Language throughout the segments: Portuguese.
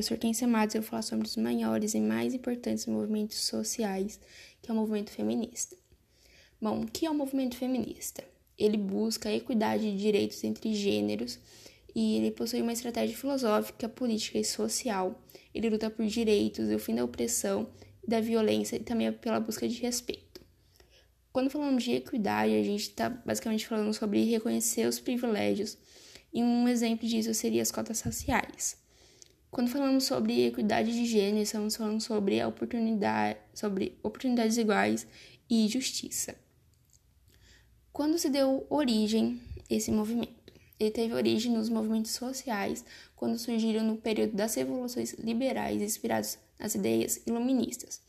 Eu sou Hortência Matos e eu vou falar sobre os maiores e mais importantes movimentos sociais, que é o movimento feminista. Bom, o que é o movimento feminista? Ele busca a equidade de direitos entre gêneros e ele possui uma estratégia filosófica, política e social. Ele luta por direitos o fim da opressão, da violência e também pela busca de respeito. Quando falamos de equidade, a gente está basicamente falando sobre reconhecer os privilégios, e um exemplo disso seria as cotas raciais. Quando falamos sobre equidade de gênero, estamos falando sobre oportunidade, sobre oportunidades iguais e justiça. Quando se deu origem esse movimento? Ele teve origem nos movimentos sociais, quando surgiram no período das revoluções liberais inspirados nas ideias iluministas.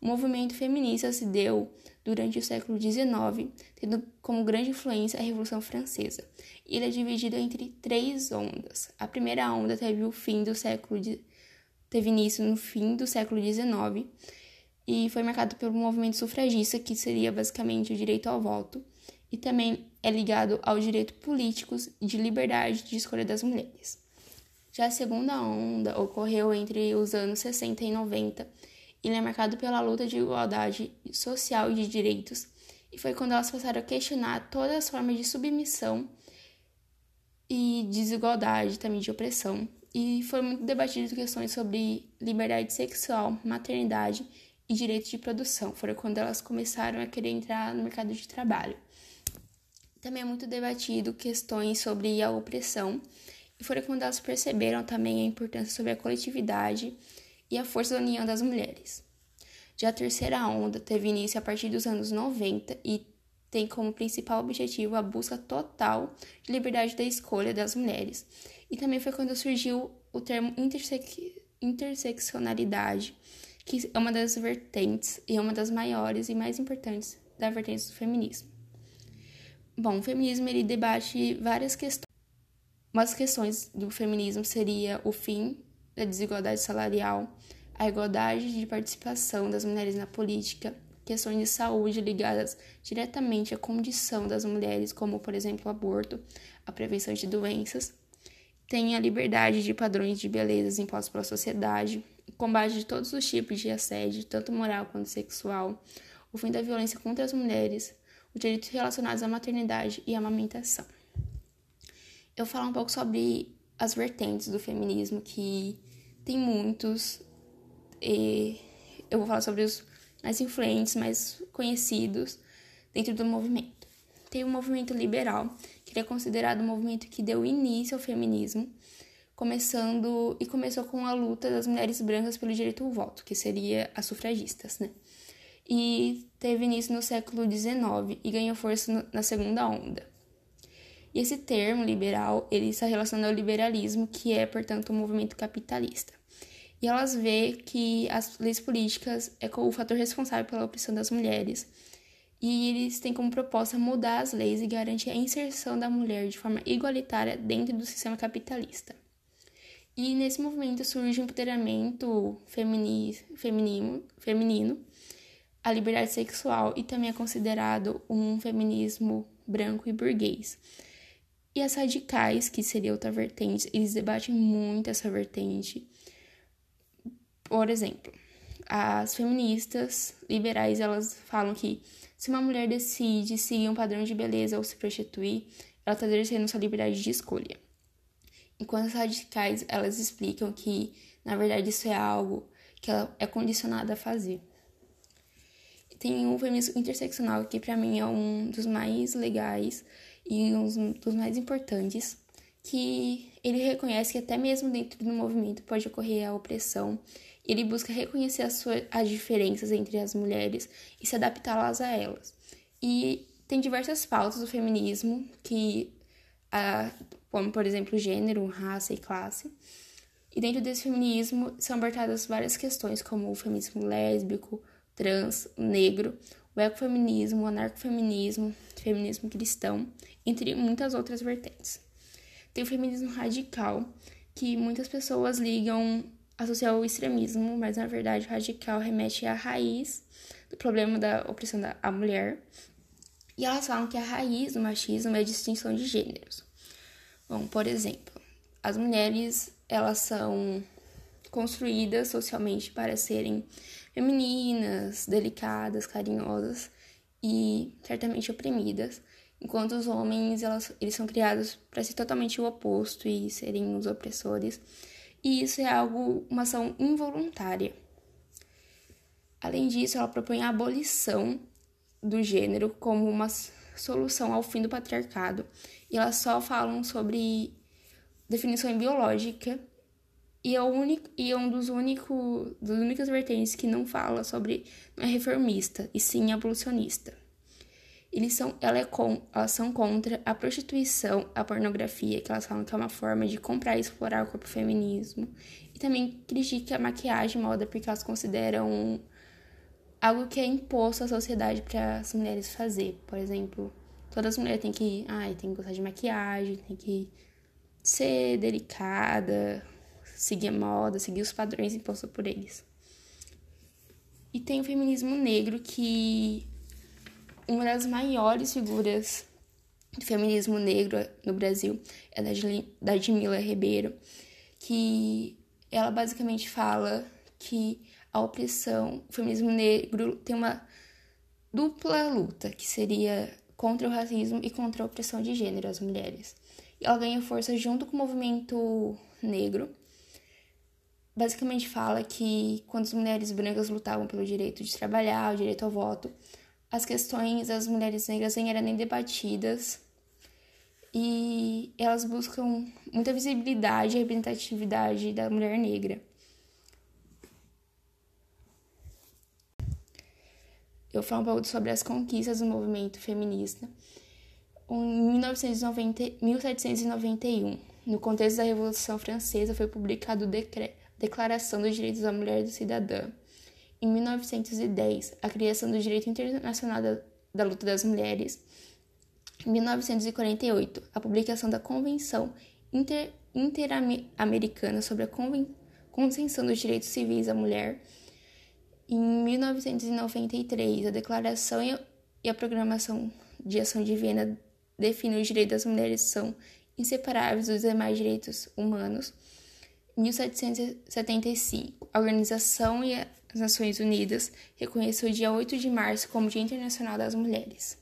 O movimento feminista se deu durante o século XIX, tendo como grande influência a Revolução Francesa. Ele é dividido entre três ondas. A primeira onda teve o fim do século de... teve início no fim do século XIX e foi marcado pelo movimento sufragista, que seria basicamente o direito ao voto, e também é ligado aos direitos políticos de liberdade de escolha das mulheres. Já a segunda onda ocorreu entre os anos 60 e 90 ele é marcado pela luta de igualdade social e de direitos, e foi quando elas passaram a questionar todas as formas de submissão e desigualdade, também de opressão. E foi muito debatido questões sobre liberdade sexual, maternidade e direitos de produção. Foram quando elas começaram a querer entrar no mercado de trabalho. Também é muito debatido questões sobre a opressão, e foram quando elas perceberam também a importância sobre a coletividade e a força da união das mulheres. Já a terceira onda teve início a partir dos anos 90 e tem como principal objetivo a busca total de liberdade da escolha das mulheres. E também foi quando surgiu o termo interse interseccionalidade, que é uma das vertentes e é uma das maiores e mais importantes da vertente do feminismo. Bom, o feminismo ele debate várias questões. Umas questões do feminismo seria o fim da desigualdade salarial, a igualdade de participação das mulheres na política, questões de saúde ligadas diretamente à condição das mulheres, como, por exemplo, o aborto, a prevenção de doenças. Tem a liberdade de padrões de beleza impostos pela sociedade, o combate de todos os tipos de assédio, tanto moral quanto sexual, o fim da violência contra as mulheres, os direitos relacionados à maternidade e à amamentação. Eu vou falar um pouco sobre as vertentes do feminismo que tem muitos. Eu vou falar sobre os mais influentes, mais conhecidos dentro do movimento. Tem o movimento liberal, que é considerado o movimento que deu início ao feminismo, começando e começou com a luta das mulheres brancas pelo direito ao voto, que seria as sufragistas, né? E teve início no século XIX e ganhou força na segunda onda. E esse termo liberal, ele está relacionado ao liberalismo, que é, portanto, um movimento capitalista e elas vê que as leis políticas é o fator responsável pela opressão das mulheres. E eles têm como proposta mudar as leis e garantir a inserção da mulher de forma igualitária dentro do sistema capitalista. E nesse movimento surge o empoderamento femini, feminino, feminino, a liberdade sexual e também é considerado um feminismo branco e burguês. E as radicais, que seria outra vertente, eles debatem muito essa vertente por exemplo, as feministas liberais elas falam que se uma mulher decide seguir um padrão de beleza ou se prostituir, ela está exercendo sua liberdade de escolha. Enquanto as radicais elas explicam que na verdade isso é algo que ela é condicionada a fazer. Tem um feminismo interseccional que para mim é um dos mais legais e um dos mais importantes, que ele reconhece que até mesmo dentro do movimento pode ocorrer a opressão ele busca reconhecer as, suas, as diferenças entre as mulheres e se adaptá-las a elas. E tem diversas pautas do feminismo, que, ah, como por exemplo gênero, raça e classe. E dentro desse feminismo são abordadas várias questões, como o feminismo lésbico, trans, negro, o ecofeminismo, o anarcofeminismo, feminismo cristão, entre muitas outras vertentes. Tem o feminismo radical, que muitas pessoas ligam associar o extremismo, mas na verdade radical remete à raiz do problema da opressão da mulher. E elas falam que a raiz do machismo é a distinção de gêneros. Bom, por exemplo, as mulheres, elas são construídas socialmente para serem femininas, delicadas, carinhosas e certamente oprimidas, enquanto os homens elas, eles são criados para ser totalmente o oposto e serem os opressores. E isso é algo, uma ação involuntária. Além disso, ela propõe a abolição do gênero como uma solução ao fim do patriarcado. E elas só falam sobre definição biológica e é, o único, e é um dos únicos das únicas vertentes que não fala sobre não é reformista e sim abolicionista. Eles são, ela é com, elas são contra a prostituição, a pornografia, que elas falam que é uma forma de comprar e explorar o corpo feminismo. E também critica a maquiagem moda porque elas consideram algo que é imposto à sociedade para as mulheres fazer. Por exemplo, todas as mulheres têm que, ai, tem que gostar de maquiagem, tem que ser delicada, seguir a moda, seguir os padrões impostos por eles. E tem o feminismo negro, que uma das maiores figuras do feminismo negro no Brasil é da Jamila Ribeiro, que ela basicamente fala que a opressão, o feminismo negro tem uma dupla luta, que seria contra o racismo e contra a opressão de gênero às mulheres. E ela ganha força junto com o movimento negro. Basicamente fala que quando as mulheres brancas lutavam pelo direito de trabalhar, o direito ao voto, as questões das mulheres negras nem eram nem debatidas e elas buscam muita visibilidade e representatividade da mulher negra. eu falo um pouco sobre as conquistas do movimento feminista. Em 1990, 1791, no contexto da Revolução Francesa, foi publicado o Declaração dos Direitos da Mulher e do Cidadã. Em 1910, a criação do Direito Internacional da, da Luta das Mulheres. Em 1948, a publicação da Convenção Interamericana sobre a Conven Convenção dos Direitos Civis da Mulher em 1993, a Declaração e a Programação de Ação de Viena definem os direitos das mulheres são inseparáveis dos demais direitos humanos. Em 1775, a Organização e as Nações Unidas reconheceu o dia 8 de março como Dia Internacional das Mulheres.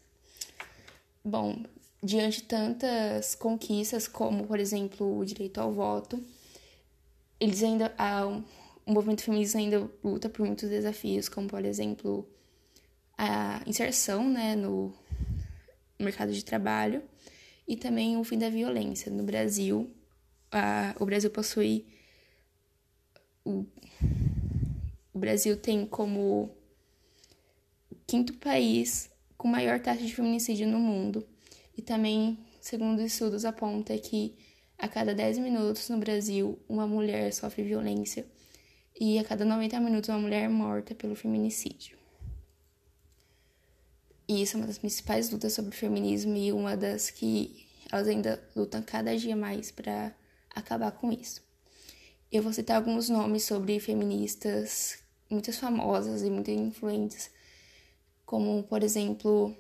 Bom, diante de tantas conquistas, como, por exemplo, o direito ao voto, eles ainda há o movimento feminista ainda luta por muitos desafios, como, por exemplo, a inserção né, no mercado de trabalho e também o fim da violência. No Brasil, a, o Brasil possui. O, o Brasil tem como quinto país com maior taxa de feminicídio no mundo. E também, segundo estudos, aponta que a cada 10 minutos no Brasil, uma mulher sofre violência e a cada 90 minutos uma mulher é morta pelo feminicídio. E isso é uma das principais lutas sobre o feminismo e uma das que elas ainda lutam cada dia mais para acabar com isso. Eu vou citar alguns nomes sobre feministas muitas famosas e muito influentes, como, por exemplo,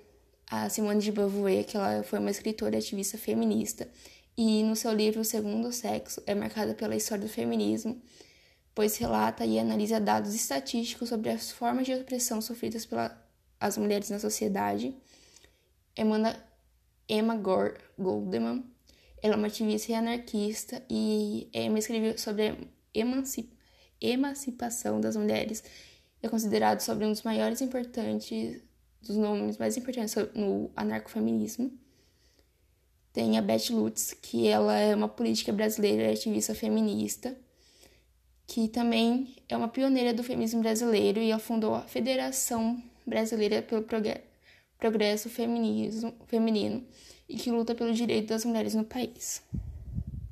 a Simone de Beauvoir, que ela foi uma escritora e ativista feminista, e no seu livro O Segundo Sexo é marcada pela história do feminismo pois relata e analisa dados estatísticos sobre as formas de opressão sofridas pelas mulheres na sociedade. Emma, Emma Gore Goldman, ela é uma ativista e anarquista e Emma escreveu sobre a emancip emancipação das mulheres. É considerado sobre um dos maiores importantes, dos nomes mais importantes no anarcofeminismo. Tem a Beth Lutz, que ela é uma política brasileira e ativista feminista que também é uma pioneira do feminismo brasileiro e fundou a Federação Brasileira pelo Progresso Feminismo, Feminino e que luta pelo direito das mulheres no país.